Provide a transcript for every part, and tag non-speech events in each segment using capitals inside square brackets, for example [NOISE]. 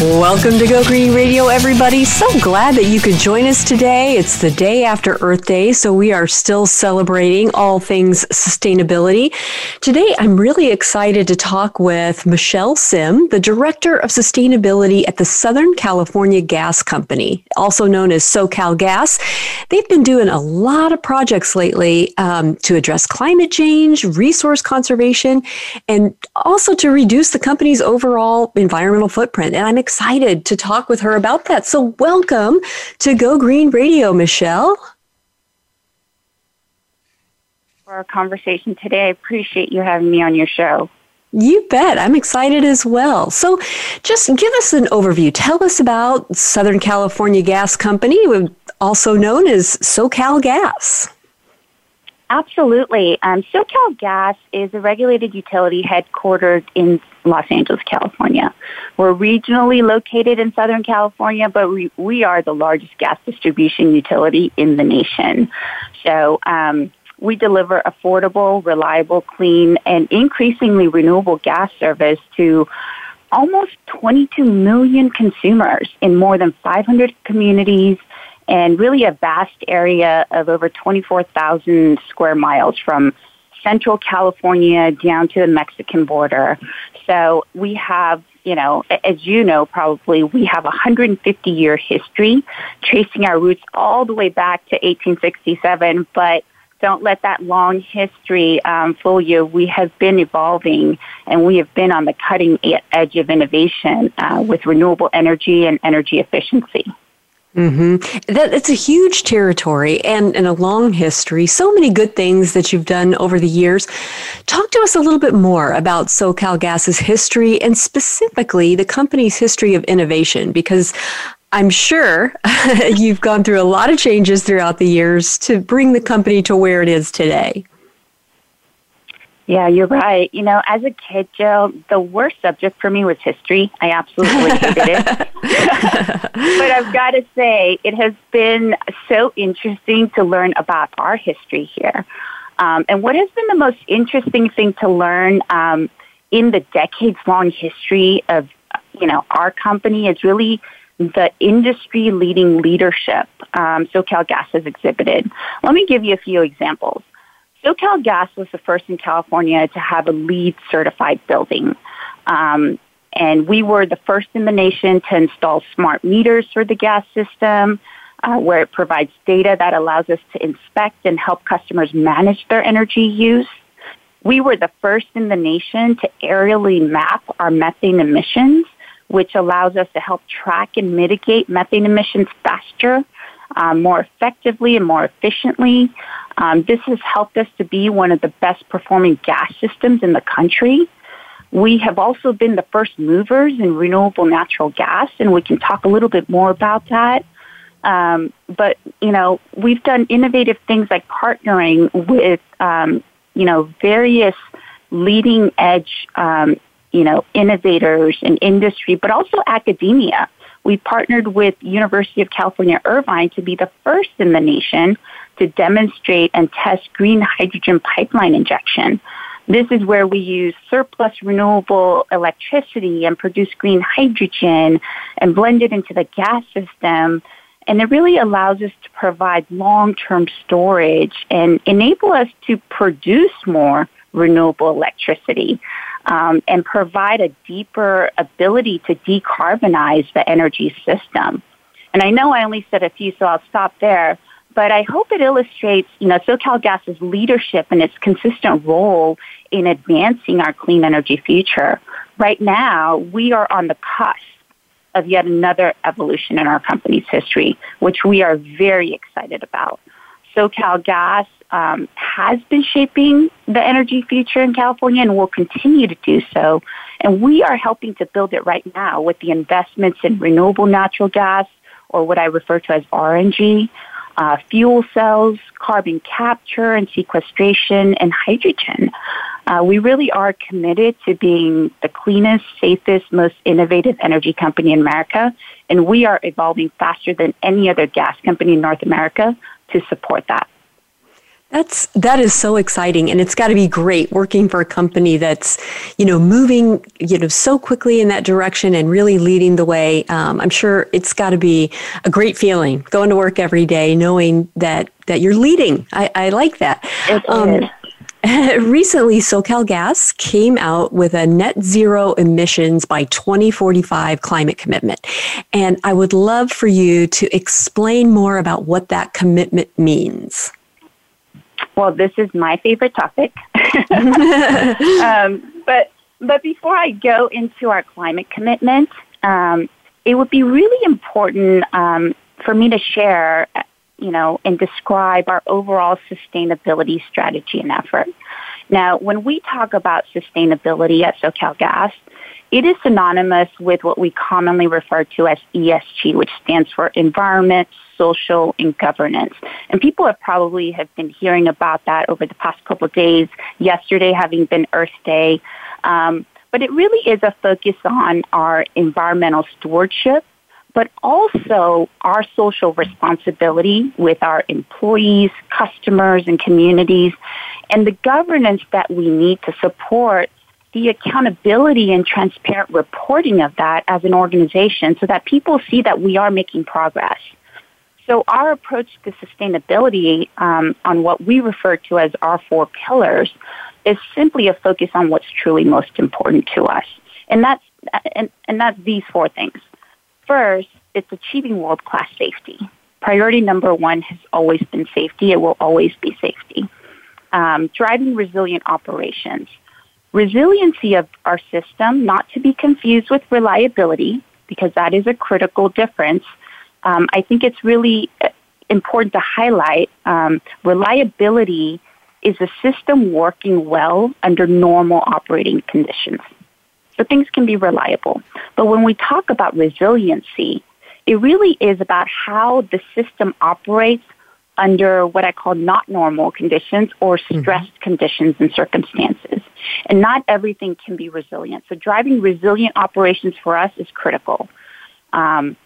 Welcome to Go Green Radio, everybody. So glad that you could join us today. It's the day after Earth Day, so we are still celebrating all things sustainability. Today, I'm really excited to talk with Michelle Sim, the Director of Sustainability at the Southern California Gas Company, also known as SoCal Gas. They've been doing a lot of projects lately um, to address climate change, resource conservation, and also to reduce the company's overall environmental footprint. And I'm excited to talk with her about that. So, welcome to Go Green Radio, Michelle. For our conversation today, I appreciate you having me on your show. You bet. I'm excited as well. So, just give us an overview. Tell us about Southern California Gas Company, also known as SoCal Gas. Absolutely. Um, SoCal Gas is a regulated utility headquartered in Los Angeles, California. We're regionally located in Southern California, but we, we are the largest gas distribution utility in the nation. So um, we deliver affordable, reliable, clean, and increasingly renewable gas service to almost 22 million consumers in more than 500 communities and really a vast area of over 24,000 square miles from central California down to the Mexican border. So we have, you know, as you know probably, we have a 150 year history tracing our roots all the way back to 1867, but don't let that long history um, fool you. We have been evolving and we have been on the cutting edge of innovation uh, with renewable energy and energy efficiency. Mm-hmm. That it's a huge territory and, and a long history. So many good things that you've done over the years. Talk to us a little bit more about SoCal Gas's history and specifically the company's history of innovation, because I'm sure [LAUGHS] you've gone through a lot of changes throughout the years to bring the company to where it is today. Yeah, you're right. You know, as a kid, Jill, the worst subject for me was history. I absolutely hated it. [LAUGHS] but I've got to say, it has been so interesting to learn about our history here. Um, and what has been the most interesting thing to learn um, in the decades long history of, you know, our company is really the industry leading leadership um, SoCal Gas has exhibited. Let me give you a few examples. SoCal Gas was the first in California to have a LEED certified building. Um, and we were the first in the nation to install smart meters for the gas system, uh, where it provides data that allows us to inspect and help customers manage their energy use. We were the first in the nation to aerially map our methane emissions, which allows us to help track and mitigate methane emissions faster um, more effectively and more efficiently. Um, this has helped us to be one of the best performing gas systems in the country. We have also been the first movers in renewable natural gas, and we can talk a little bit more about that. Um, but you know, we've done innovative things like partnering with um, you know various leading edge um, you know innovators in industry, but also academia we partnered with University of California Irvine to be the first in the nation to demonstrate and test green hydrogen pipeline injection. This is where we use surplus renewable electricity and produce green hydrogen and blend it into the gas system. And it really allows us to provide long-term storage and enable us to produce more renewable electricity um, and provide a deeper ability to decarbonize the energy system. And I know I only said a few, so I'll stop there. But I hope it illustrates, you know, SoCal Gas's leadership and its consistent role in advancing our clean energy future. Right now, we are on the cusp of yet another evolution in our company's history, which we are very excited about. SoCal Gas um, has been shaping the energy future in California and will continue to do so. And we are helping to build it right now with the investments in renewable natural gas, or what I refer to as RNG, uh, fuel cells, carbon capture and sequestration, and hydrogen. Uh, we really are committed to being the cleanest, safest, most innovative energy company in America, and we are evolving faster than any other gas company in North America to support that. That's that is so exciting, and it's got to be great working for a company that's, you know, moving, you know, so quickly in that direction and really leading the way. Um, I'm sure it's got to be a great feeling going to work every day, knowing that that you're leading. I, I like that. Um, [LAUGHS] recently, SoCal Gas came out with a net zero emissions by 2045 climate commitment. And I would love for you to explain more about what that commitment means. Well, this is my favorite topic. [LAUGHS] um, but but before I go into our climate commitment, um, it would be really important um, for me to share, you know, and describe our overall sustainability strategy and effort. Now, when we talk about sustainability at SoCal Gas, it is synonymous with what we commonly refer to as ESG, which stands for environment, social, and governance. And people have probably have been hearing about that over the past couple of days, yesterday having been Earth Day. Um, but it really is a focus on our environmental stewardship, but also our social responsibility with our employees, customers, and communities, and the governance that we need to support the accountability and transparent reporting of that as an organization so that people see that we are making progress. So our approach to sustainability um, on what we refer to as our four pillars is simply a focus on what's truly most important to us. And that's, and, and that's these four things. First, it's achieving world-class safety. Priority number one has always been safety. It will always be safety. Um, driving resilient operations resiliency of our system, not to be confused with reliability, because that is a critical difference. Um, I think it's really uh, important to highlight um, reliability is a system working well under normal operating conditions. So things can be reliable. But when we talk about resiliency, it really is about how the system operates under what I call not normal conditions or mm-hmm. stressed mm-hmm. conditions and circumstances. And not everything can be resilient. So driving resilient operations for us is critical. Um,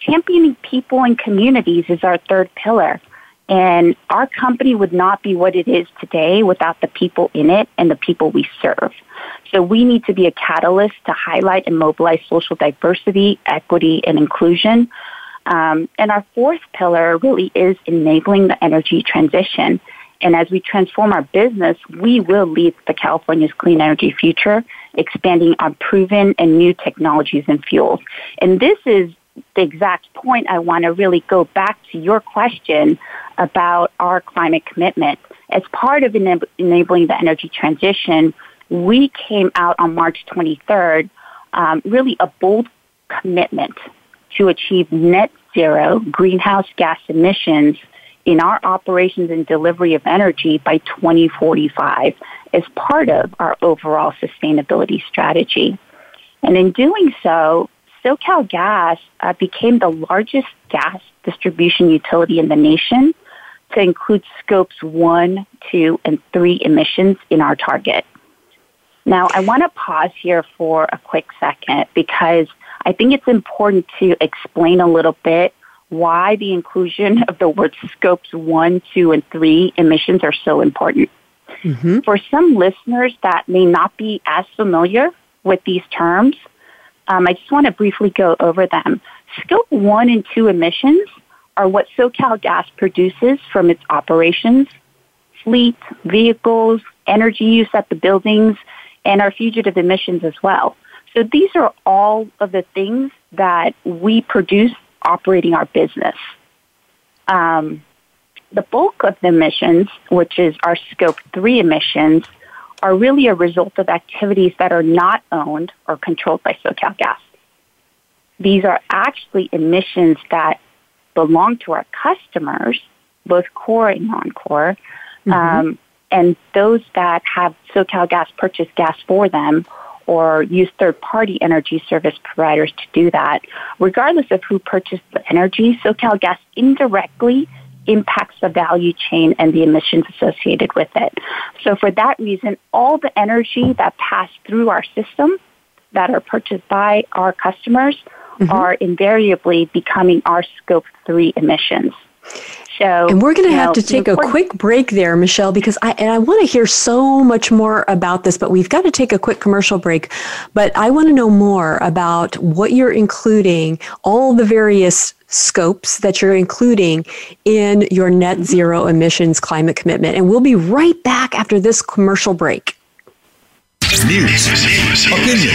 championing people and communities is our third pillar. And our company would not be what it is today without the people in it and the people we serve. So we need to be a catalyst to highlight and mobilize social diversity, equity, and inclusion um, and our fourth pillar really is enabling the energy transition. And as we transform our business, we will lead the California's clean energy future, expanding on proven and new technologies and fuels. And this is the exact point I want to really go back to your question about our climate commitment. As part of enabling the energy transition, we came out on March 23rd, um, really a bold commitment to achieve net zero greenhouse gas emissions in our operations and delivery of energy by 2045 as part of our overall sustainability strategy. And in doing so, SoCal Gas uh, became the largest gas distribution utility in the nation to include scopes one, two, and three emissions in our target. Now, I want to pause here for a quick second because I think it's important to explain a little bit why the inclusion of the word scopes one, two, and three emissions are so important. Mm-hmm. For some listeners that may not be as familiar with these terms, um, I just want to briefly go over them. Scope one and two emissions are what SoCal Gas produces from its operations, fleet, vehicles, energy use at the buildings, and our fugitive emissions as well. So these are all of the things that we produce operating our business. Um, the bulk of the emissions, which is our scope three emissions, are really a result of activities that are not owned or controlled by SoCal Gas. These are actually emissions that belong to our customers, both core and non-core, mm-hmm. um, and those that have SoCal Gas purchase gas for them or use third party energy service providers to do that. Regardless of who purchased the energy, SoCal Gas indirectly impacts the value chain and the emissions associated with it. So for that reason, all the energy that passed through our system that are purchased by our customers mm-hmm. are invariably becoming our scope three emissions. So, and we're going to have know, to take a quick break there, Michelle, because I and I want to hear so much more about this. But we've got to take a quick commercial break. But I want to know more about what you're including, all the various scopes that you're including in your net zero emissions climate commitment. And we'll be right back after this commercial break. News, opinion,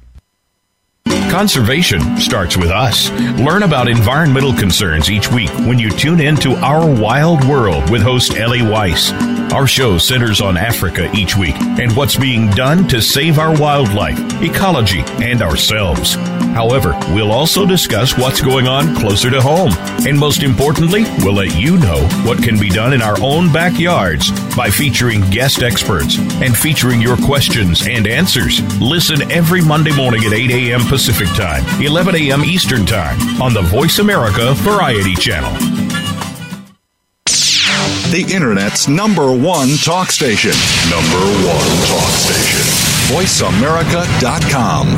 Conservation starts with us. Learn about environmental concerns each week when you tune in to Our Wild World with host Ellie Weiss. Our show centers on Africa each week and what's being done to save our wildlife, ecology, and ourselves. However, we'll also discuss what's going on closer to home. And most importantly, we'll let you know what can be done in our own backyards by featuring guest experts and featuring your questions and answers. Listen every Monday morning at 8 a.m. Pacific Time, 11 a.m. Eastern Time on the Voice America Variety Channel. The Internet's number one talk station. Number one talk station. VoiceAmerica.com.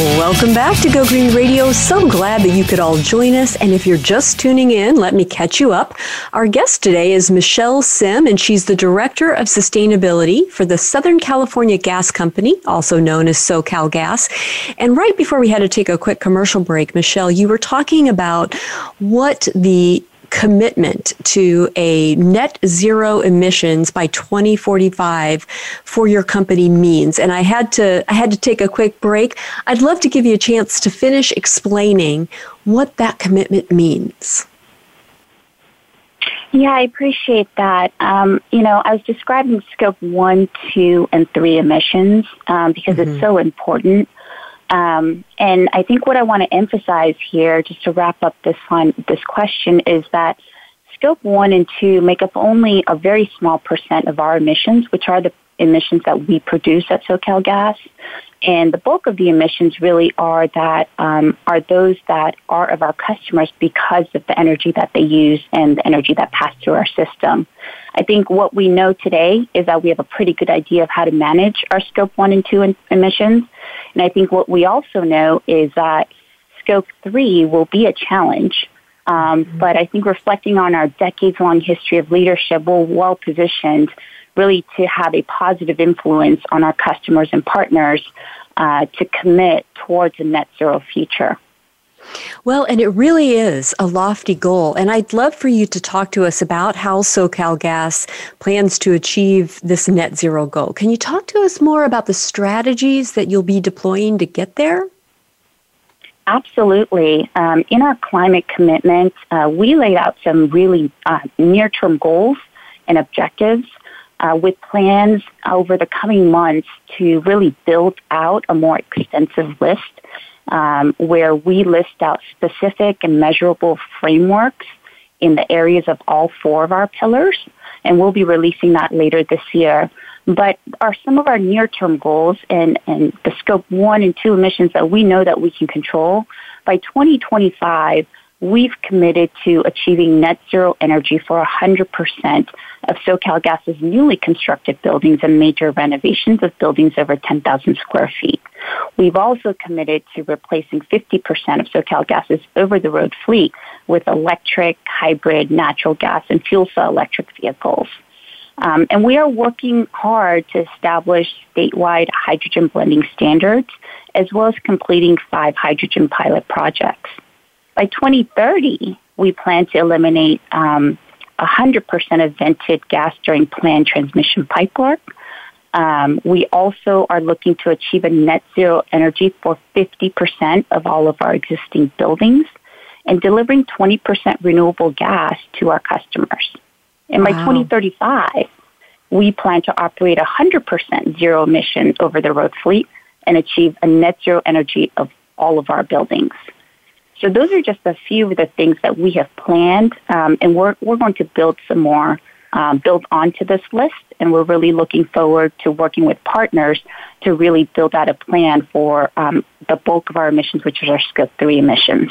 Welcome back to Go Green Radio. So glad that you could all join us. And if you're just tuning in, let me catch you up. Our guest today is Michelle Sim, and she's the Director of Sustainability for the Southern California Gas Company, also known as SoCal Gas. And right before we had to take a quick commercial break, Michelle, you were talking about what the commitment to a net zero emissions by 2045 for your company means and i had to i had to take a quick break i'd love to give you a chance to finish explaining what that commitment means yeah, I appreciate that. Um, you know, I was describing scope one, two, and three emissions um, because mm-hmm. it's so important. Um, and I think what I want to emphasize here, just to wrap up this this question, is that scope one and two make up only a very small percent of our emissions, which are the emissions that we produce at SoCal Gas. And the bulk of the emissions really are that um, are those that are of our customers because of the energy that they use and the energy that passed through our system. I think what we know today is that we have a pretty good idea of how to manage our scope one and two emissions. And I think what we also know is that scope three will be a challenge. Um, but I think reflecting on our decades long history of leadership, we're well positioned really to have a positive influence on our customers and partners uh, to commit towards a net zero future. Well, and it really is a lofty goal. And I'd love for you to talk to us about how SoCal Gas plans to achieve this net zero goal. Can you talk to us more about the strategies that you'll be deploying to get there? Absolutely. Um, in our climate commitment, uh, we laid out some really uh, near term goals and objectives uh, with plans over the coming months to really build out a more extensive list um, where we list out specific and measurable frameworks in the areas of all four of our pillars. And we'll be releasing that later this year. But are some of our near-term goals and, and the scope one and two emissions that we know that we can control by 2025, we've committed to achieving net zero energy for 100% of SoCalGas's newly constructed buildings and major renovations of buildings over 10,000 square feet. We've also committed to replacing 50% of SoCalGas's over-the-road fleet with electric, hybrid, natural gas, and fuel cell electric vehicles. Um, and we are working hard to establish statewide hydrogen blending standards, as well as completing five hydrogen pilot projects. By 2030, we plan to eliminate um, 100% of vented gas during planned transmission pipe work. Um, we also are looking to achieve a net zero energy for 50% of all of our existing buildings and delivering 20% renewable gas to our customers. And by 2035, we plan to operate 100% zero emission over the road fleet and achieve a net zero energy of all of our buildings. So those are just a few of the things that we have planned, um, and we're, we're going to build some more, um, build onto this list, and we're really looking forward to working with partners to really build out a plan for um, the bulk of our emissions, which is our scope 3 emissions.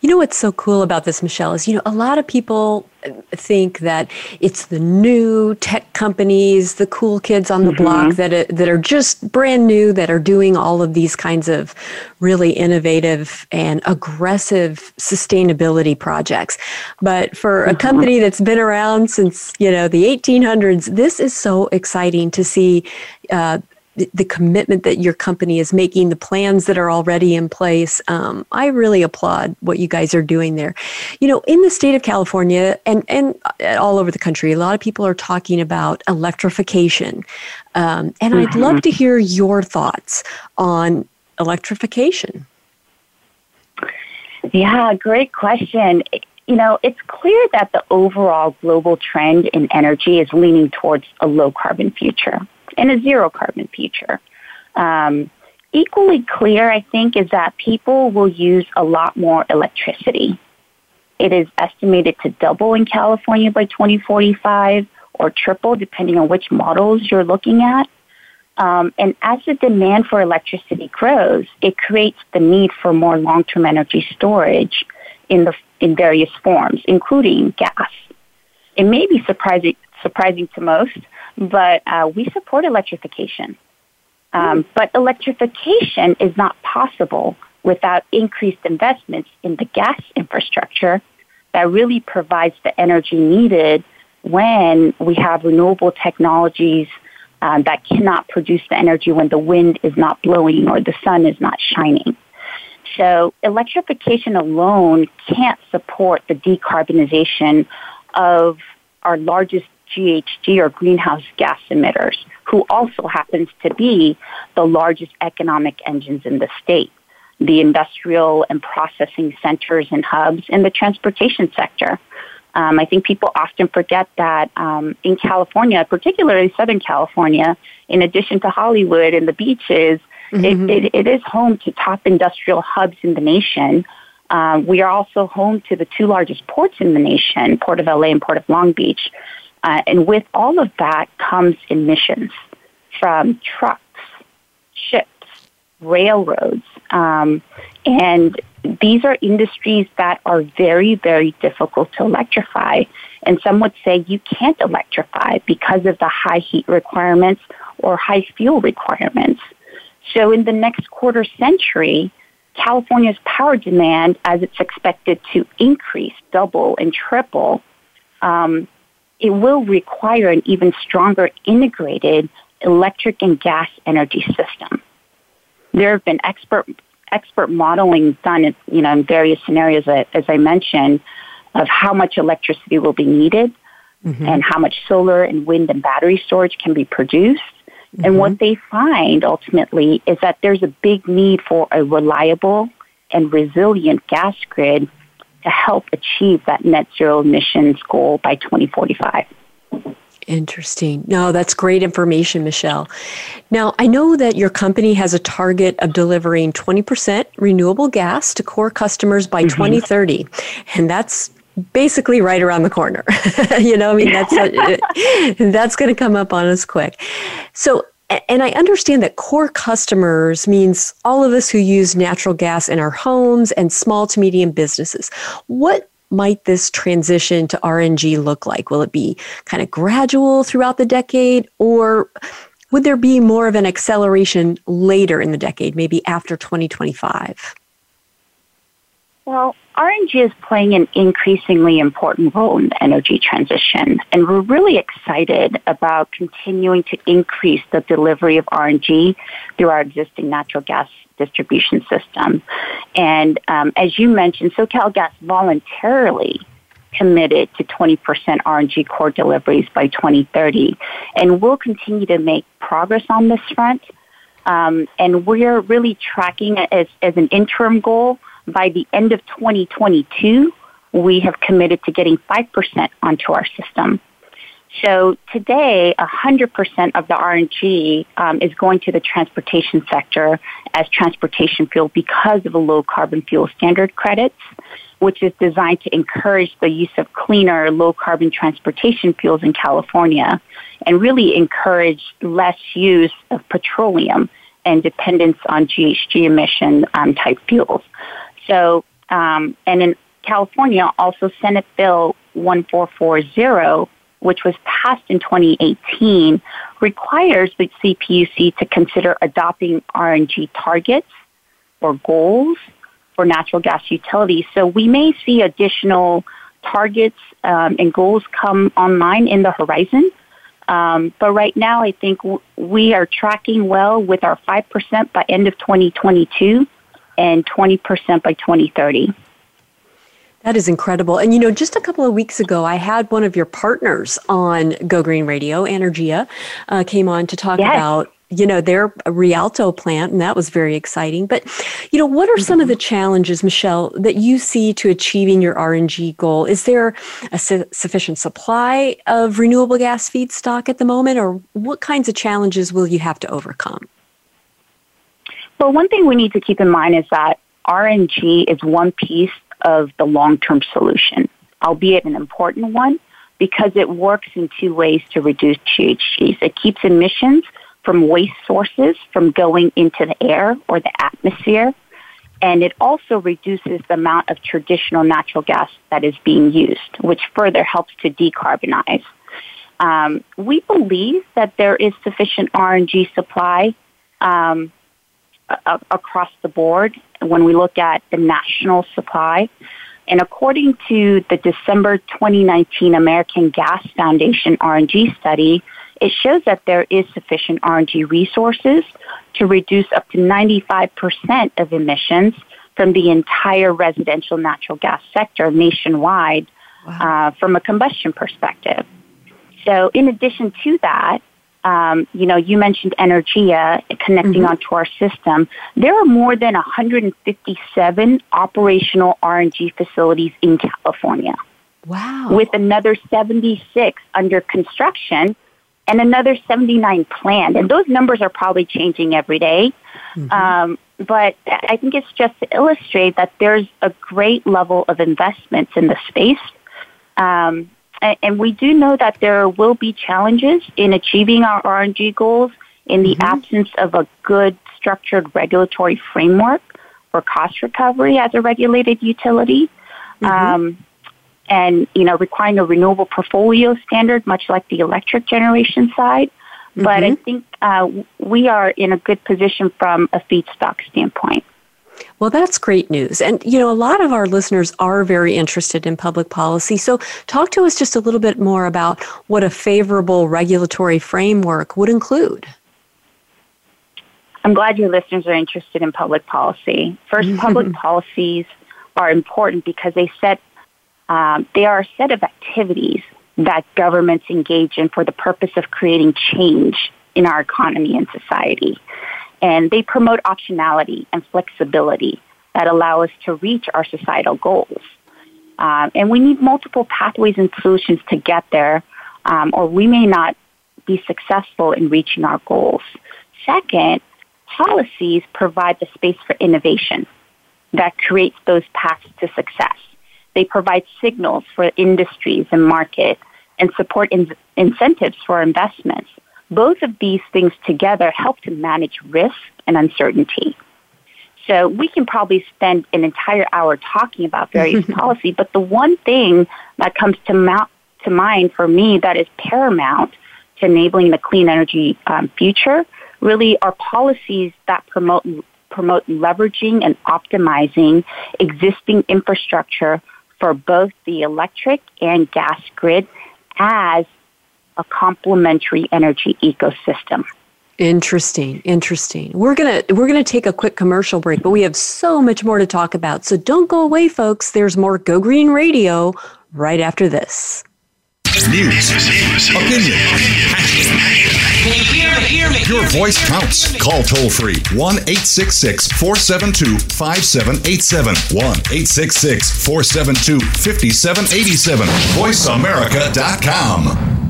You know what's so cool about this, Michelle, is you know a lot of people think that it's the new tech companies, the cool kids on the mm-hmm. block that are, that are just brand new that are doing all of these kinds of really innovative and aggressive sustainability projects. But for mm-hmm. a company that's been around since you know the 1800s, this is so exciting to see. Uh, the, commitment that your company is making, the plans that are already in place. Um, I really applaud what you guys are doing there. You know, in the state of California and, and all over the country, a lot of people are talking about electrification. Um, and mm-hmm. I'd love to hear your thoughts on electrification. Yeah, great question. You know, it's clear that the overall global trend in energy is leaning towards a low carbon future and a zero carbon future. Um, equally clear, I think, is that people will use a lot more electricity. It is estimated to double in California by 2045 or triple depending on which models you're looking at. Um, and as the demand for electricity grows, it creates the need for more long-term energy storage in the in various forms, including gas. It may be surprising surprising to most, but uh, we support electrification. Um, but electrification is not possible without increased investments in the gas infrastructure that really provides the energy needed when we have renewable technologies um, that cannot produce the energy when the wind is not blowing or the sun is not shining. So electrification alone can't support the decarbonization of our largest GHG or greenhouse gas emitters, who also happens to be the largest economic engines in the state, the industrial and processing centers and hubs in the transportation sector. Um, I think people often forget that um, in California, particularly Southern California, in addition to Hollywood and the beaches, mm-hmm. it, it, it is home to top industrial hubs in the nation. Um, we are also home to the two largest ports in the nation, Port of LA and Port of Long Beach. Uh, and with all of that comes emissions from trucks, ships, railroads. Um, and these are industries that are very, very difficult to electrify. And some would say you can't electrify because of the high heat requirements or high fuel requirements. So in the next quarter century, California's power demand, as it's expected to increase, double, and triple, um, it will require an even stronger integrated electric and gas energy system. There have been expert expert modeling done, in, you know, in various scenarios, as I mentioned, of how much electricity will be needed mm-hmm. and how much solar and wind and battery storage can be produced. Mm-hmm. And what they find ultimately is that there's a big need for a reliable and resilient gas grid to help achieve that net zero emissions goal by 2045. Interesting. No, that's great information, Michelle. Now, I know that your company has a target of delivering 20% renewable gas to core customers by mm-hmm. 2030, and that's basically right around the corner. [LAUGHS] you know, I mean, that's a, [LAUGHS] that's going to come up on us quick. So, and I understand that core customers means all of us who use natural gas in our homes and small to medium businesses. What might this transition to RNG look like? Will it be kind of gradual throughout the decade, or would there be more of an acceleration later in the decade, maybe after 2025? Well, RNG is playing an increasingly important role in the energy transition, and we're really excited about continuing to increase the delivery of RNG through our existing natural gas distribution system. And um, as you mentioned, SoCalGas voluntarily committed to 20% RNG core deliveries by 2030, and we'll continue to make progress on this front. Um, and we're really tracking it as, as an interim goal by the end of 2022, we have committed to getting 5% onto our system. So today, 100% of the RNG um, is going to the transportation sector as transportation fuel because of the low carbon fuel standard credits, which is designed to encourage the use of cleaner, low carbon transportation fuels in California and really encourage less use of petroleum and dependence on GHG emission um, type fuels. So, um, and in California, also Senate Bill 1440, which was passed in 2018, requires the CPUC to consider adopting RNG targets or goals for natural gas utilities. So we may see additional targets um, and goals come online in the horizon. Um, but right now, I think w- we are tracking well with our 5% by end of 2022 and 20% by 2030. That is incredible. And you know, just a couple of weeks ago, I had one of your partners on Go Green Radio, Anaergia, uh, came on to talk yes. about you know their Rialto plant, and that was very exciting. But you know, what are some of the challenges, Michelle, that you see to achieving your RNG goal? Is there a su- sufficient supply of renewable gas feedstock at the moment, or what kinds of challenges will you have to overcome? Well, one thing we need to keep in mind is that RNG is one piece of the long-term solution, albeit an important one, because it works in two ways to reduce GHGs. It keeps emissions from waste sources from going into the air or the atmosphere, and it also reduces the amount of traditional natural gas that is being used, which further helps to decarbonize. Um, we believe that there is sufficient RNG supply um, across the board when we look at the national supply. And according to the December 2019 American Gas Foundation RNG study, it shows that there is sufficient RNG resources to reduce up to 95% of emissions from the entire residential natural gas sector nationwide wow. uh, from a combustion perspective. So, in addition to that, um, you know, you mentioned Anaergia connecting mm-hmm. onto our system. There are more than 157 operational RNG facilities in California. Wow. With another 76 under construction and another 79 planned. And those numbers are probably changing every day. Mm-hmm. Um, but I think it's just to illustrate that there's a great level of investments in the space. Um, and we do know that there will be challenges in achieving our RNG goals in the mm-hmm. absence of a good structured regulatory framework for cost recovery as a regulated utility. Mm-hmm. Um, and, you know, requiring a renewable portfolio standard, much like the electric generation side. Mm-hmm. But I mm-hmm. think uh, we are in a good position from a feedstock standpoint. Well, that's great news. And, you know, a lot of our listeners are very interested in public policy. So, talk to us just a little bit more about what a favorable regulatory framework would include. I'm glad your listeners are interested in public policy. First, public policies are important because they set um, they are a set of activities that governments engage in for the purpose of creating change in our economy and society and they promote optionality and flexibility that allow us to reach our societal goals. Um, and we need multiple pathways and solutions to get there, um, or we may not be successful in reaching our goals. Second, policies provide the space for innovation that creates those paths to success. They provide signals for industries and markets and support in- incentives for investments both of these things together help to manage risk and uncertainty. So we can probably spend an entire hour talking about various [LAUGHS] policy, but the one thing that comes to, ma- to mind for me that is paramount to enabling the clean energy um, future really are policies that promote promote leveraging and optimizing existing infrastructure for both the electric and gas grid as a complementary energy ecosystem. Interesting, interesting. We're gonna we're gonna take a quick commercial break, but we have so much more to talk about. So don't go away, folks. There's more Go Green Radio right after this. News, opinion. Can you hear me? Your voice counts. Call toll free 1 866 472 5787. 1 866 472 5787. VoiceAmerica.com.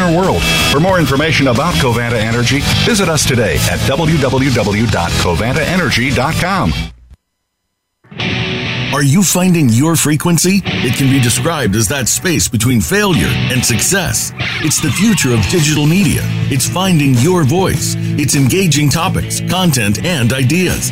world. For more information about Covanta Energy, visit us today at www.covantaenergy.com. Are you finding your frequency? It can be described as that space between failure and success. It's the future of digital media. It's finding your voice. It's engaging topics, content, and ideas.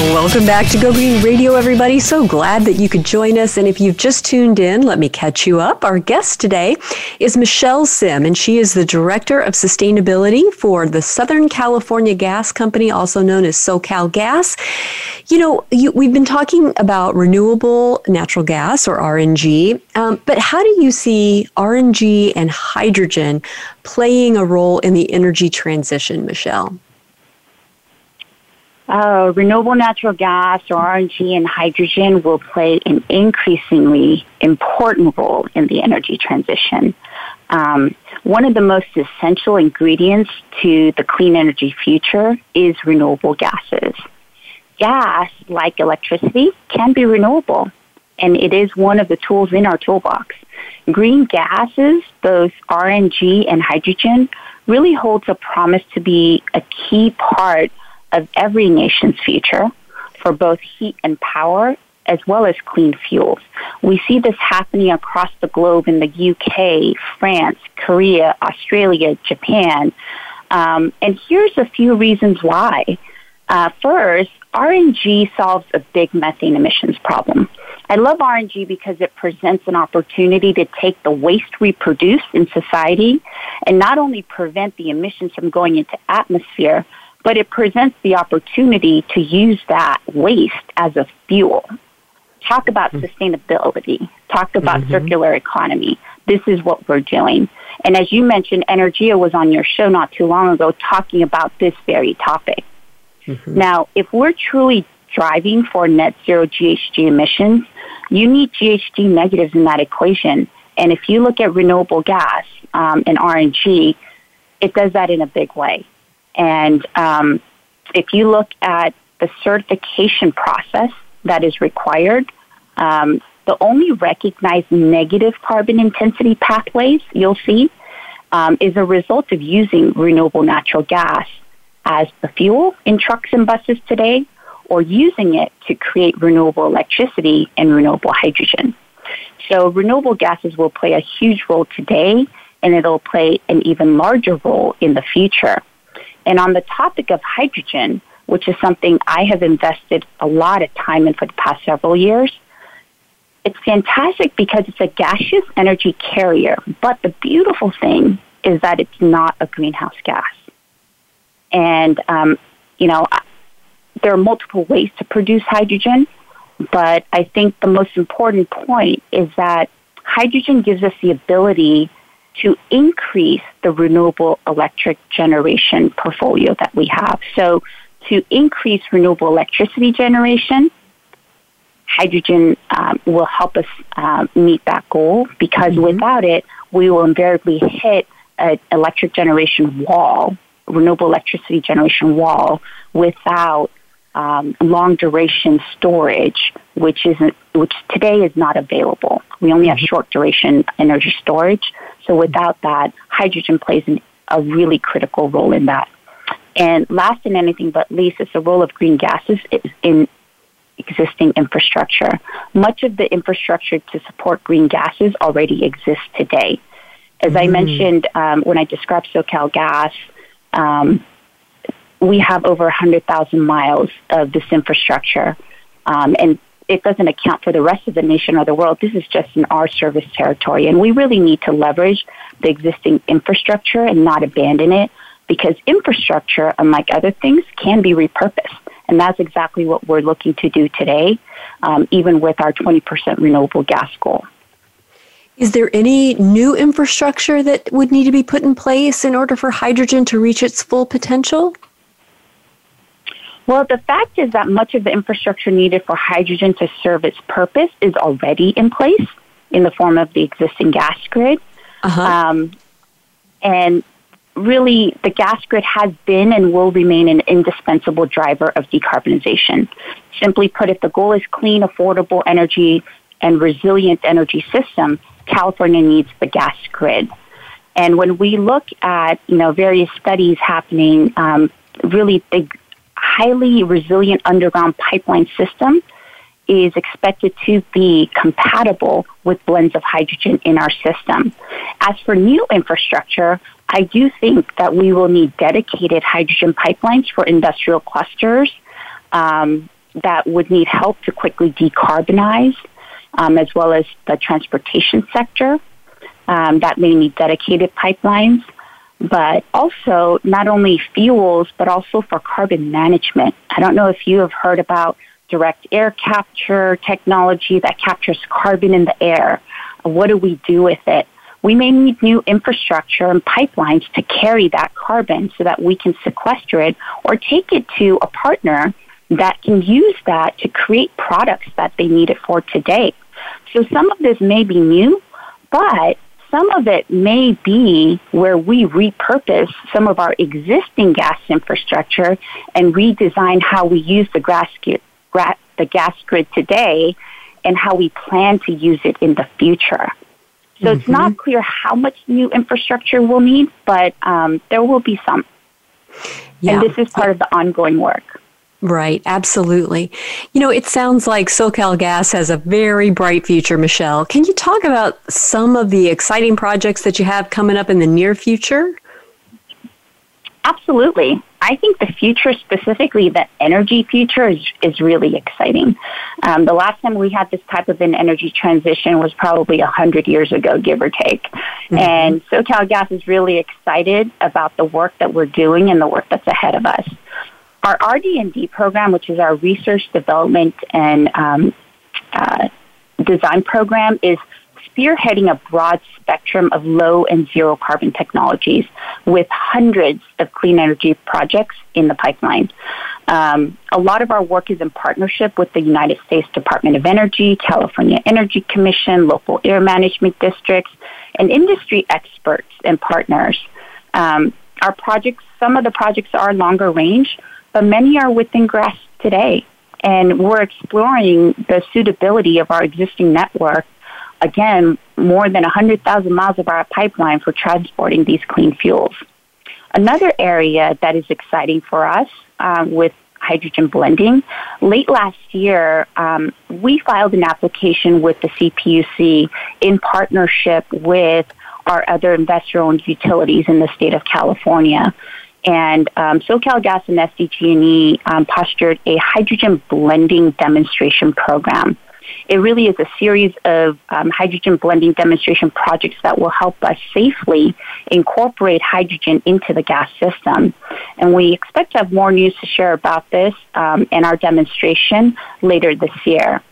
Welcome back to Go Green Radio, everybody. So glad that you could join us. And if you've just tuned in, let me catch you up. Our guest today is Michelle Sim, and she is the Director of Sustainability for the Southern California Gas Company, also known as SoCal Gas. You know, you, we've been talking about renewable natural gas or RNG, um, but how do you see RNG and hydrogen playing a role in the energy transition, Michelle? Uh, renewable natural gas or RNG and hydrogen will play an increasingly important role in the energy transition. Um, one of the most essential ingredients to the clean energy future is renewable gases. Gas, like electricity, can be renewable, and it is one of the tools in our toolbox. Green gases, both RNG and hydrogen, really holds a promise to be a key part of every nation's future for both heat and power as well as clean fuels. We see this happening across the globe in the UK, France, Korea, Australia, Japan. Um, and here's a few reasons why. Uh, first, RNG solves a big methane emissions problem. I love RNG because it presents an opportunity to take the waste we produce in society and not only prevent the emissions from going into atmosphere, but it presents the opportunity to use that waste as a fuel. Talk about mm-hmm. sustainability. Talk about mm-hmm. circular economy. This is what we're doing. And as you mentioned, Anaergia was on your show not too long ago talking about this very topic. Mm-hmm. Now, if we're truly driving for net zero GHG emissions, you need GHG negatives in that equation. And if you look at renewable gas um, and RNG, it does that in a big way. And um, if you look at the certification process that is required, um, the only recognized negative carbon intensity pathways you'll see um, is a result of using renewable natural gas as the fuel in trucks and buses today or using it to create renewable electricity and renewable hydrogen. So renewable gases will play a huge role today and it'll play an even larger role in the future. And on the topic of hydrogen, which is something I have invested a lot of time in for the past several years, it's fantastic because it's a gaseous energy carrier. But the beautiful thing is that it's not a greenhouse gas. And, um, you know, there are multiple ways to produce hydrogen, but I think the most important point is that hydrogen gives us the ability to increase the renewable electric generation portfolio that we have. So, to increase renewable electricity generation, hydrogen um, will help us uh, meet that goal because mm-hmm. without it, we will invariably hit an electric generation wall, renewable electricity generation wall, without um, long duration storage, which isn't, which today is not available. We only have mm-hmm. short duration energy storage. So without that, hydrogen plays an, a really critical role in that. And last and anything but least is the role of green gases in existing infrastructure. Much of the infrastructure to support green gases already exists today. As mm. I mentioned um, when I described SoCal Gas, um, we have over 100,000 miles of this infrastructure. Um, and it doesn't account for the rest of the nation or the world. This is just in our service territory. And we really need to leverage the existing infrastructure and not abandon it because infrastructure, unlike other things, can be repurposed. And that's exactly what we're looking to do today, um, even with our 20% renewable gas goal. Is there any new infrastructure that would need to be put in place in order for hydrogen to reach its full potential? Well, the fact is that much of the infrastructure needed for hydrogen to serve its purpose is already in place in the form of the existing gas grid. Uh-huh. Um, and really, the gas grid has been and will remain an indispensable driver of decarbonization. Simply put, if the goal is clean, affordable energy and resilient energy system, California needs the gas grid. And when we look at you know various studies happening, um, really the highly resilient underground pipeline system is expected to be compatible with blends of hydrogen in our system. As for new infrastructure, I do think that we will need dedicated hydrogen pipelines for industrial clusters um, that would need help to quickly decarbonize, um, as well as the transportation sector um, that may need dedicated pipelines but also not only fuels, but also for carbon management. I don't know if you have heard about direct air capture technology that captures carbon in the air. What do we do with it? We may need new infrastructure and pipelines to carry that carbon so that we can sequester it or take it to a partner that can use that to create products that they need it for today. So some of this may be new, but some of it may be where we repurpose some of our existing gas infrastructure and redesign how we use the gas, the gas grid today and how we plan to use it in the future. So mm-hmm. it's not clear how much new infrastructure we'll need, but um, there will be some. Yeah. And this is part of the ongoing work. Right, absolutely. You know, it sounds like SoCal Gas has a very bright future, Michelle. Can you talk about some of the exciting projects that you have coming up in the near future? Absolutely. I think the future, specifically the energy future, is, is really exciting. Um, the last time we had this type of an energy transition was probably 100 years ago, give or take. Mm-hmm. And SoCal Gas is really excited about the work that we're doing and the work that's ahead of us. Our RD&D program, which is our research, development, and um, uh, design program, is spearheading a broad spectrum of low and zero carbon technologies with hundreds of clean energy projects in the pipeline. Um, a lot of our work is in partnership with the United States Department of Energy, California Energy Commission, local air management districts, and industry experts and partners. Um, our projects, some of the projects are longer range, but many are within grasp today. And we're exploring the suitability of our existing network. Again, more than 100,000 miles of our pipeline for transporting these clean fuels. Another area that is exciting for us um, with hydrogen blending, late last year, um, we filed an application with the CPUC in partnership with our other investor-owned utilities in the state of California. And um, SoCal Gas and SDG&E um, postured a hydrogen blending demonstration program. It really is a series of um, hydrogen blending demonstration projects that will help us safely incorporate hydrogen into the gas system. And we expect to have more news to share about this um, in our demonstration later this year.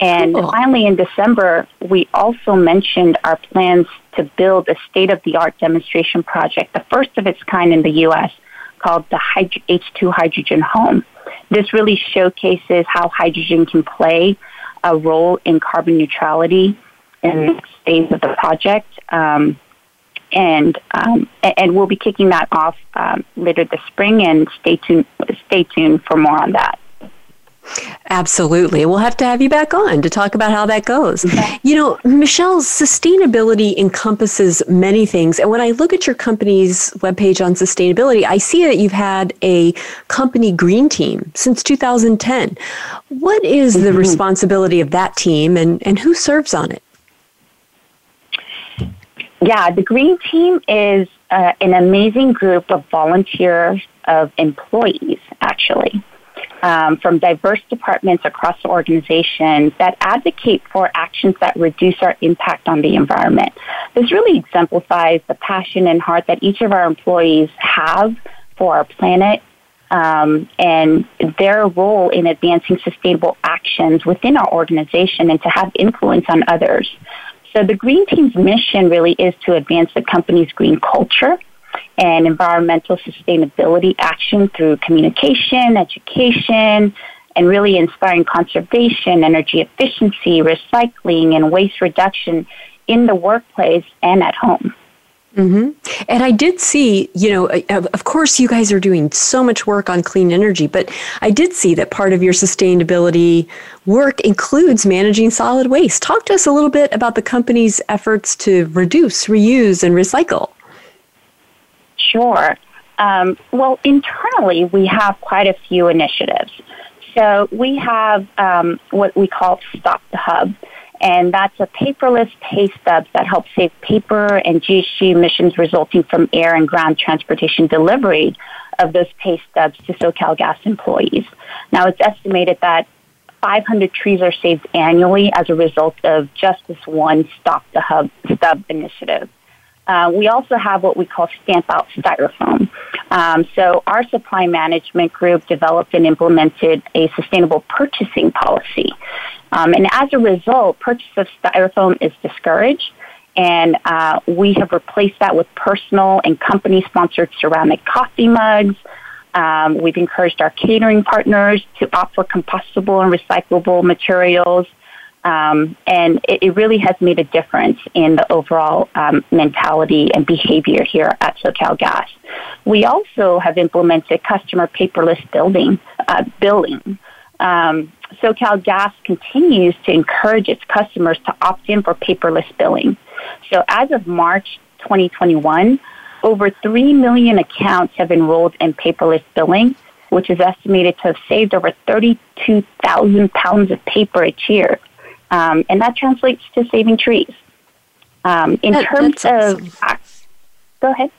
And cool. finally, in December, we also mentioned our plans to build a state of the art demonstration project, the first of its kind in the U.S., called the H2 Hydrogen Home. This really showcases how hydrogen can play a role in carbon neutrality in the next phase of the project. Um, and um, and we'll be kicking that off um, later this spring. And stay tuned. Stay tuned for more on that. Absolutely. We'll have to have you back on to talk about how that goes. You know, Michelle's sustainability encompasses many things. And when I look at your company's webpage on sustainability, I see that you've had a company green team since 2010. What is mm-hmm. the responsibility of that team and, and who serves on it? Yeah, the green team is uh, an amazing group of volunteers, of employees, actually um, from diverse departments across the organization that advocate for actions that reduce our impact on the environment. This really exemplifies the passion and heart that each of our employees have for our planet um, and their role in advancing sustainable actions within our organization and to have influence on others. So the Green Team's mission really is to advance the company's green culture and environmental sustainability action through communication, education, and really inspiring conservation, energy efficiency, recycling, and waste reduction in the workplace and at home. Mm-hmm. And I did see, you know, of course, you guys are doing so much work on clean energy, but I did see that part of your sustainability work includes managing solid waste. Talk to us a little bit about the company's efforts to reduce, reuse, and recycle. Sure. Um, well, internally, we have quite a few initiatives. So we have um, what we call Stop the Hub, and that's a paperless pay stubs that help save paper and GHG emissions resulting from air and ground transportation delivery of those pay stubs to SoCal Gas employees. Now, it's estimated that 500 trees are saved annually as a result of just this one Stop the Hub stub initiative. Uh, we also have what we call stamp out styrofoam. Um, so our supply management group developed and implemented a sustainable purchasing policy. Um, and as a result, purchase of styrofoam is discouraged. And uh, we have replaced that with personal and company sponsored ceramic coffee mugs. Um, we've encouraged our catering partners to opt for compostable and recyclable materials. Um, and it, it, really has made a difference in the overall um, mentality and behavior here at SoCal Gas. We also have implemented customer paperless building, uh, billing. Um, SoCal Gas continues to encourage its customers to opt in for paperless billing. So as of March 2021, over 3 million accounts have enrolled in paperless billing, which is estimated to have saved over 32,000 pounds of paper each year. Um, and that translates to saving trees. Um, in that, terms of, uh, go ahead.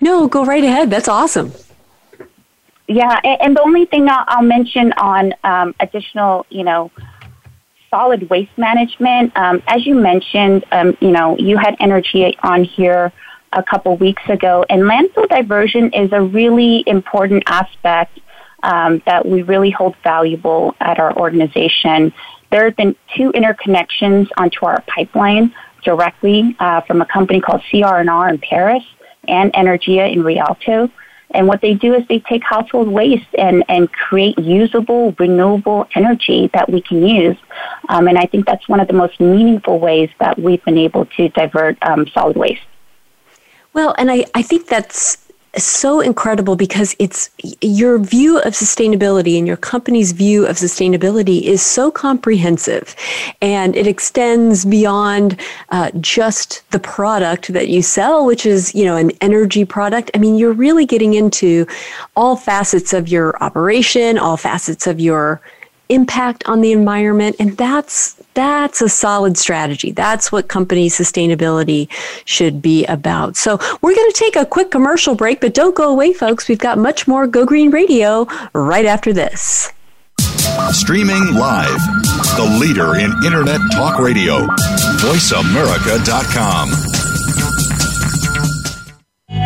No, go right ahead. That's awesome. Yeah, and, and the only thing I'll, I'll mention on um, additional, you know, solid waste management, um, as you mentioned, um, you know, you had Anaergia on here a couple weeks ago, and landfill diversion is a really important aspect um, that we really hold valuable at our organization. There have been two interconnections onto our pipeline directly uh, from a company called CR&R in Perris and Anaergia in Rialto. And what they do is they take household waste and, and create usable, renewable energy that we can use. Um, and I think that's one of the most meaningful ways that we've been able to divert um, solid waste. Well, and I, I think that's so incredible because it's your view of sustainability and your company's view of sustainability is so comprehensive and it extends beyond uh, just the product that you sell, which is, you know, an energy product. I mean, you're really getting into all facets of your operation, all facets of your impact on the environment and that's that's a solid strategy. That's what company sustainability should be about. So we're going to take a quick commercial break but don't go away folks. We've got much more go green radio right after this. Streaming live the leader in internet talk radio voiceamerica.com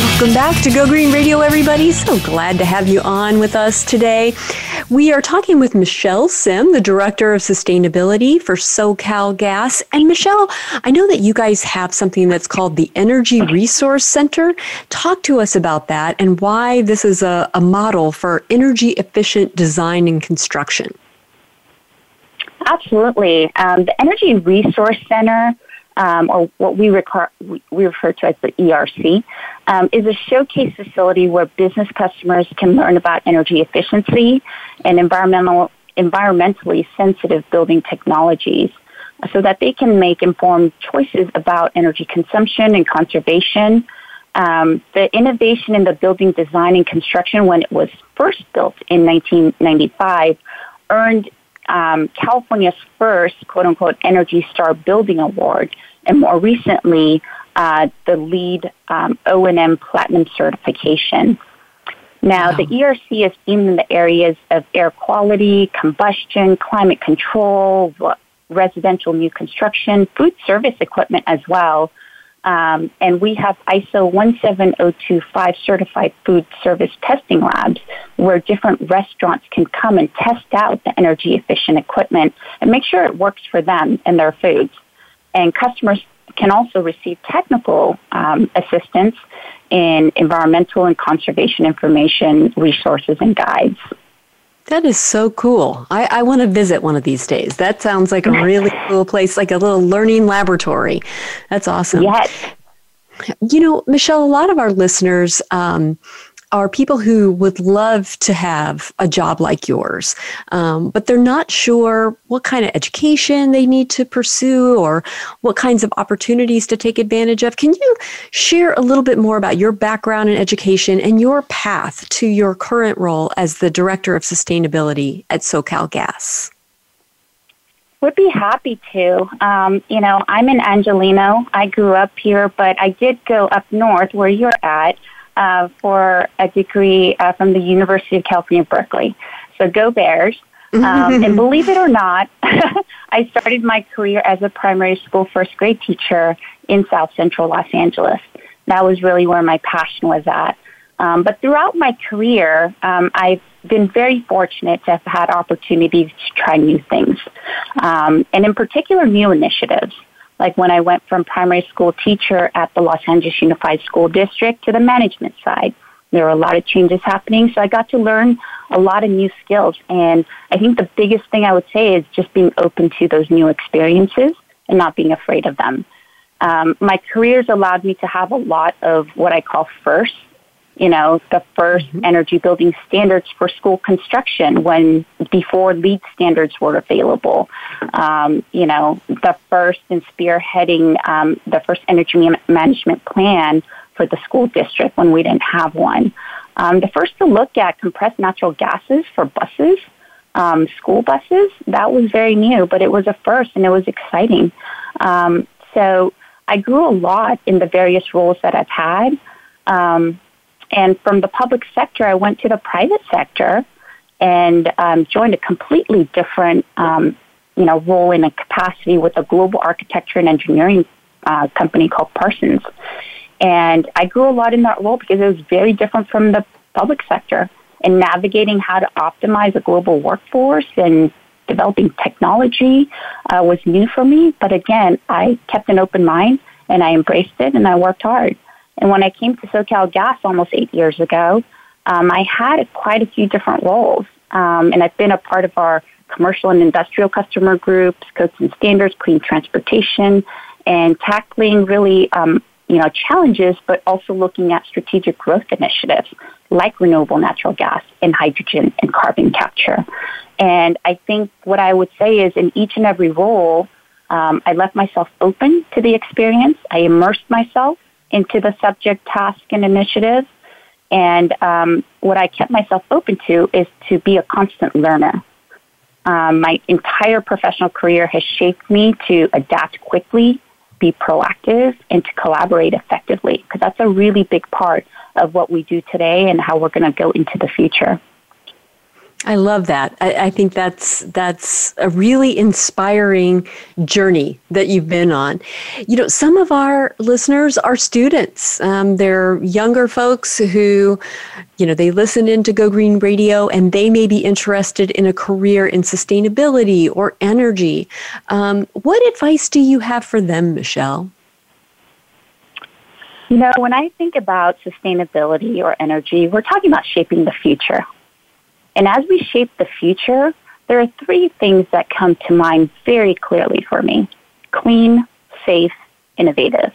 Welcome back to Go Green Radio, everybody. So glad to have you on with us today. We are talking with Michelle Sim, the Director of Sustainability for SoCal Gas. And Michelle, I know that you guys have something that's called the Energy Resource Center. Talk to us about that and why this is a, a model for energy efficient design and construction. Absolutely. Um, the Energy Resource Center um, or what we, we refer to as the ERC, um, is a showcase facility where business customers can learn about energy efficiency and environmental, environmentally sensitive building technologies so that they can make informed choices about energy consumption and conservation. Um, the innovation in the building design and construction when it was first built in 1995 earned um, California's first quote unquote Energy Star Building Award, and more recently, uh, the LEED um, O&M Platinum certification. Now, wow. the ERC is aimed in the areas of air quality, combustion, climate control, residential new construction, food service equipment as well, um, and we have ISO 17025 certified food service testing labs where different restaurants can come and test out the energy efficient equipment and make sure it works for them and their foods. And customers can also receive technical um, assistance in environmental and conservation information, resources, and guides. That is so cool. I, I want to visit one of these days. That sounds like a really cool place, like a little learning laboratory. That's awesome. Yes. You know, Michelle, a lot of our listeners um, are people who would love to have a job like yours, um, but they're not sure what kind of education they need to pursue or what kinds of opportunities to take advantage of. Can you share a little bit more about your background in education and your path to your current role as the Director of Sustainability at SoCal Gas? Would be happy to. Um, you know, I'm in Angeleno. I grew up here, but I did go up north where you're at uh, for a degree uh, from the University of California, Berkeley. So go Bears. Um, and believe it or not, [LAUGHS] I started my career as a primary school first grade teacher in South Central Los Angeles. That was really where my passion was at. Um, but throughout my career, um, I've been very fortunate to have had opportunities to try new things, um, and in particular, new initiatives like when I went from primary school teacher at the Los Angeles Unified School District to the management side. There were a lot of changes happening, so I got to learn a lot of new skills. And I think the biggest thing I would say is just being open to those new experiences and not being afraid of them. um, my careers allowed me to have a lot of what I call firsts. You know, the 1st mm-hmm. energy building standards for school construction when before LEED standards were available. Um, you know, the first in spearheading um, the first energy management plan for the school district when we didn't have one. Um, the first to look at compressed natural gases for buses, um, school buses, that was very new, but it was a first and it was exciting. Um, so I grew a lot in the various roles that I've had. Um, and from the public sector, I went to the private sector and um, joined a completely different, um, you know, role in a capacity with a global architecture and engineering uh, company called Parsons. And I grew a lot in that role because it was very different from the public sector. And navigating how to optimize a global workforce and developing technology uh, was new for me. But again, I kept an open mind and I embraced it and I worked hard. And when I came to SoCal Gas almost eight years ago, um, I had quite a few different roles. Um, and I've been a part of our commercial and industrial customer groups, codes and standards, clean transportation, and tackling really um, you know challenges, but also looking at strategic growth initiatives like renewable natural gas and hydrogen and carbon capture. And I think what I would say is in each and every role, um, I left myself open to the experience. I immersed myself into the subject, task, and initiative. And um, what I kept myself open to is to be a constant learner. Um, my entire professional career has shaped me to adapt quickly, be proactive, and to collaborate effectively, because that's a really big part of what we do today and how we're going to go into the future. I love that. I, I, think that's that's a really inspiring journey that you've been on. You know, some of our listeners are students. Um, they're younger folks who, you know, they listen into Go Green Radio and they may be interested in a career in sustainability or energy. Um, what advice do you have for them, Michelle? You know, when I think about sustainability or energy, we're talking about shaping the future. And as we shape the future, there are three things that come to mind very clearly for me clean, safe, innovative.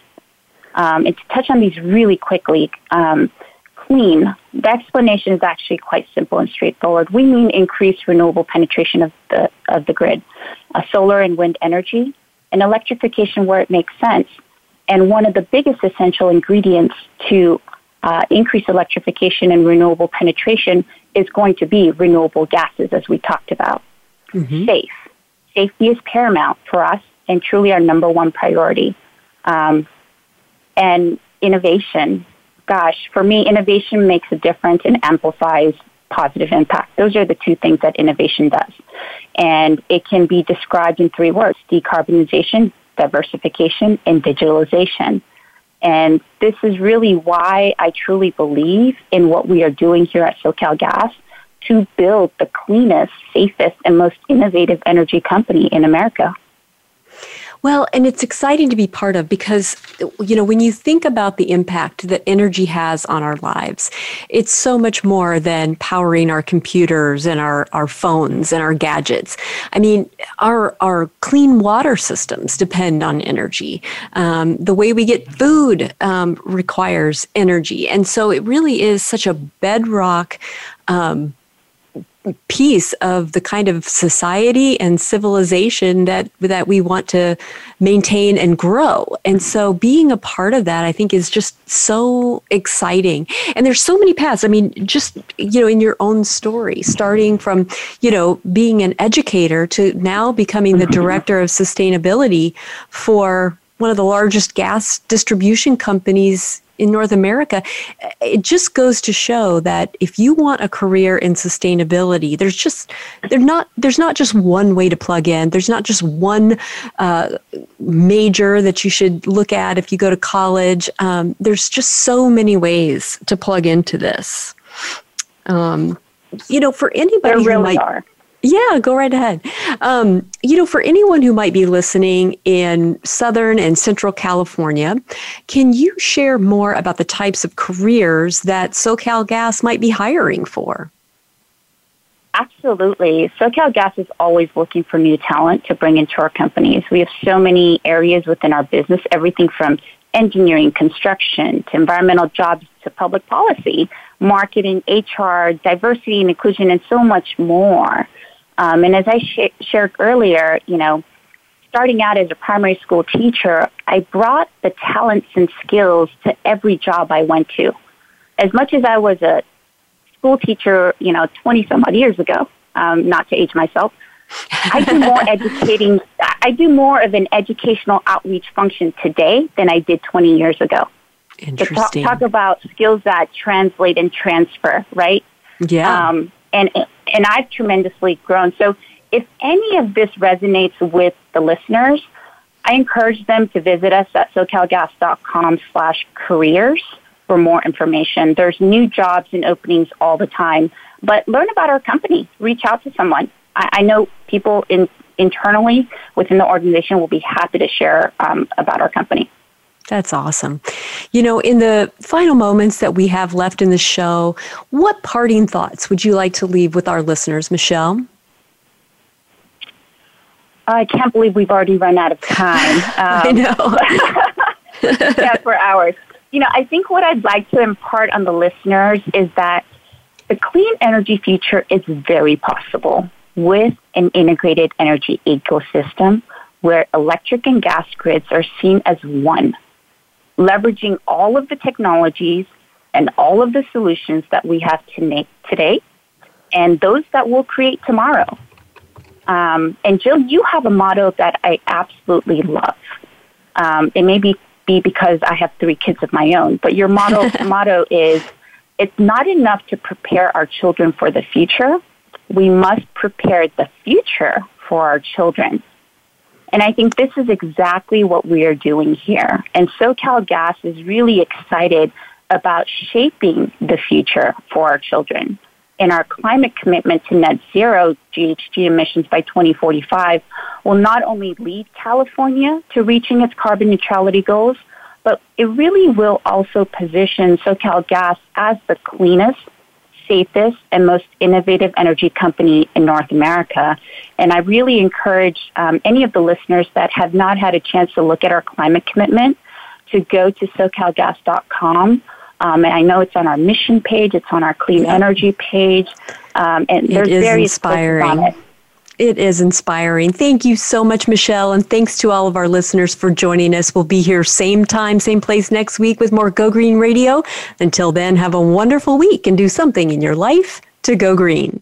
Um, and to touch on these really quickly, um, clean, the explanation is actually quite simple and straightforward. We mean increased renewable penetration of the, of the grid, uh, solar and wind energy, and electrification where it makes sense, and one of the biggest essential ingredients to uh, increase electrification and renewable penetration is going to be renewable gases, as we talked about. Mm-hmm. Safe. Safety is paramount for us and truly our number one priority. Um, and innovation. Gosh, for me, innovation makes a difference and amplifies positive impact. Those are the two things that innovation does. And it can be described in three words decarbonization, diversification, and digitalization. And this is really why I truly believe in what we are doing here at SoCal Gas to build the cleanest, safest, and most innovative energy company in America. Well, and it's exciting to be part of because, you know, when you think about the impact that energy has on our lives, it's so much more than powering our computers and our, our phones and our gadgets. I mean, our, our clean water systems depend on energy. Um, the way we get food um, requires energy. And so it really is such a bedrock. Um, piece of the kind of society and civilization that that we want to maintain and grow. And so being a part of that I think is just so exciting. And there's so many paths. I mean, just you know, in your own story, starting from, you know, being an educator to now becoming the director of sustainability for one of the largest gas distribution companies in North America, it just goes to show that if you want a career in sustainability, there's just there's not there's not just one way to plug in. There's not just one uh, major that you should look at if you go to college. Um, there's just so many ways to plug into this. Um, you know, for anybody there really who might, are. Yeah, go right ahead. Um, you know, for anyone who might be listening in Southern and Central California, can you share more about the types of careers that SoCal Gas might be hiring for? Absolutely. SoCal Gas is always looking for new talent to bring into our companies. We have so many areas within our business, everything from engineering, construction, to environmental jobs, to public policy, marketing, HR, diversity and inclusion, and so much more. Um, and as I sh- shared earlier, you know, starting out as a primary school teacher, I brought the talents and skills to every job I went to. As much as I was a school teacher, you know, 20 some odd years ago, um, not to age myself, I do more [LAUGHS] educating, I do more of an educational outreach function today than I did 20 years ago. Interesting. talk, talk about skills that translate and transfer, right? Yeah. Um, and, and I've tremendously grown. So if any of this resonates with the listeners, I encourage them to visit us at socalgas.com slash careers for more information. There's new jobs and openings all the time, but learn about our company. Reach out to someone. I, I know people in, internally within the organization will be happy to share um, about our company. That's awesome. You know, in the final moments that we have left in the show, what parting thoughts would you like to leave with our listeners, Michelle? I can't believe we've already run out of time. Um, [LAUGHS] I know. [LAUGHS] yeah, for hours. You know, I think what I'd like to impart on the listeners is that the clean energy future is very possible with an integrated energy ecosystem where electric and gas grids are seen as one, leveraging all of the technologies and all of the solutions that we have to make today and those that we'll create tomorrow. Um, and Jill, you have a motto that I absolutely love. Um, it may be, be because I have three kids of my own, but your motto, [LAUGHS] motto is it's not enough to prepare our children for the future. We must prepare the future for our children. And I think this is exactly what we are doing here. And SoCal Gas is really excited about shaping the future for our children and our climate commitment to net zero GHG emissions by 2045 will not only lead California to reaching its carbon neutrality goals, but it really will also position SoCal Gas as the cleanest, safest, and most innovative energy company in North America. And I really encourage um, any of the listeners that have not had a chance to look at our climate commitment to go to SoCalGas.com um, and I know it's on our mission page, it's on our clean energy page, um, and there's it is various inspiring. on it. It is inspiring. Thank you so much, Michelle, and thanks to all of our listeners for joining us. We'll be here same time, same place next week with more Go Green Radio. Until then, have a wonderful week and do something in your life to go green.